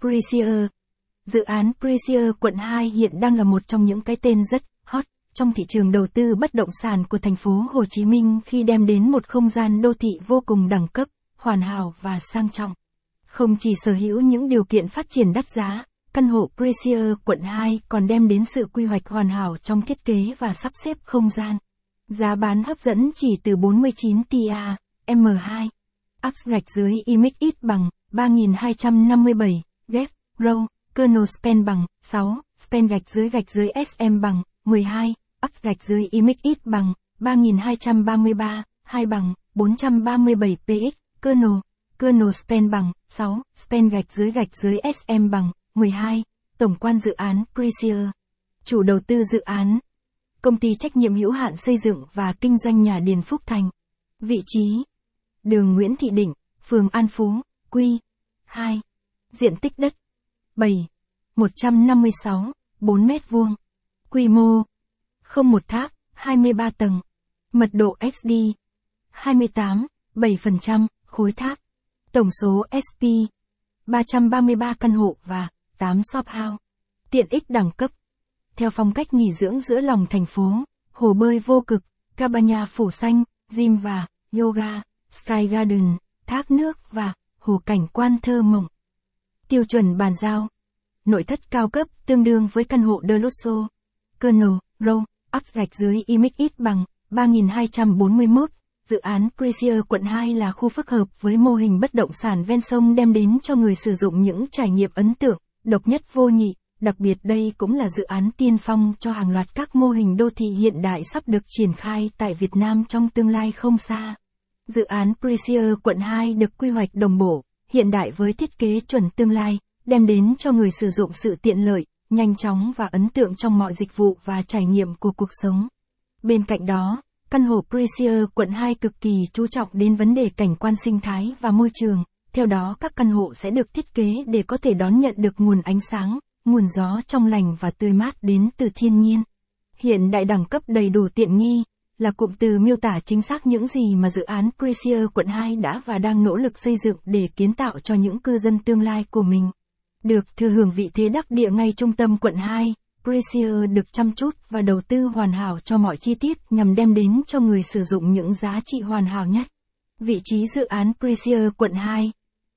Presier Dự án Presier quận 2 hiện đang là một trong những cái tên rất hot trong thị trường đầu tư bất động sản của thành phố Hồ Chí Minh khi đem đến một không gian đô thị vô cùng đẳng cấp, hoàn hảo và sang trọng. Không chỉ sở hữu những điều kiện phát triển đắt giá, căn hộ Presier quận 2 còn đem đến sự quy hoạch hoàn hảo trong thiết kế và sắp xếp không gian. Giá bán hấp dẫn chỉ từ 49 tia, M2. Áp gạch dưới imix ít bằng 3257, ghép, row, kernel span bằng 6, span gạch dưới gạch dưới SM bằng 12, up gạch dưới imix ít bằng 3233, 2 bằng 437 px, kernel, kernel span bằng 6, span gạch dưới gạch dưới SM bằng 12, tổng quan dự án Precier, Chủ đầu tư dự án Công ty trách nhiệm hữu hạn xây dựng và kinh doanh nhà Điền Phúc Thành. Vị trí Đường Nguyễn Thị Định, phường An Phú, Quy 2. Diện tích đất 7 156 4 mét vuông. Quy mô không một tháp, 23 tầng. Mật độ XD 28 7% khối tháp. Tổng số SP 333 căn hộ và 8 shop house. Tiện ích đẳng cấp. Theo phong cách nghỉ dưỡng giữa lòng thành phố, hồ bơi vô cực, cabana phủ xanh, gym và yoga, sky garden, thác nước và hồ cảnh quan thơ mộng. Tiêu chuẩn bàn giao. Nội thất cao cấp tương đương với căn hộ De Lusso. Kernel, Row, áp gạch dưới imix ít bằng 3241. Dự án Precious quận 2 là khu phức hợp với mô hình bất động sản ven sông đem đến cho người sử dụng những trải nghiệm ấn tượng, độc nhất vô nhị. Đặc biệt đây cũng là dự án tiên phong cho hàng loạt các mô hình đô thị hiện đại sắp được triển khai tại Việt Nam trong tương lai không xa. Dự án Precious quận 2 được quy hoạch đồng bộ, hiện đại với thiết kế chuẩn tương lai, đem đến cho người sử dụng sự tiện lợi, nhanh chóng và ấn tượng trong mọi dịch vụ và trải nghiệm của cuộc sống. Bên cạnh đó, căn hộ Precious quận 2 cực kỳ chú trọng đến vấn đề cảnh quan sinh thái và môi trường. Theo đó các căn hộ sẽ được thiết kế để có thể đón nhận được nguồn ánh sáng, nguồn gió trong lành và tươi mát đến từ thiên nhiên. Hiện đại đẳng cấp đầy đủ tiện nghi, là cụm từ miêu tả chính xác những gì mà dự án Precious quận 2 đã và đang nỗ lực xây dựng để kiến tạo cho những cư dân tương lai của mình. Được thừa hưởng vị thế đắc địa ngay trung tâm quận 2, Precious được chăm chút và đầu tư hoàn hảo cho mọi chi tiết nhằm đem đến cho người sử dụng những giá trị hoàn hảo nhất. Vị trí dự án Precious quận 2.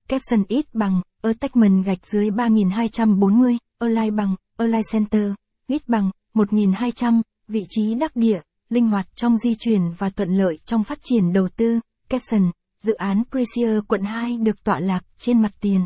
Capson ít bằng, attachment gạch dưới 3240, Align bằng, Align Center, ít bằng, 1200, vị trí đắc địa, linh hoạt trong di chuyển và thuận lợi trong phát triển đầu tư. Capson, dự án Precious quận 2 được tọa lạc trên mặt tiền.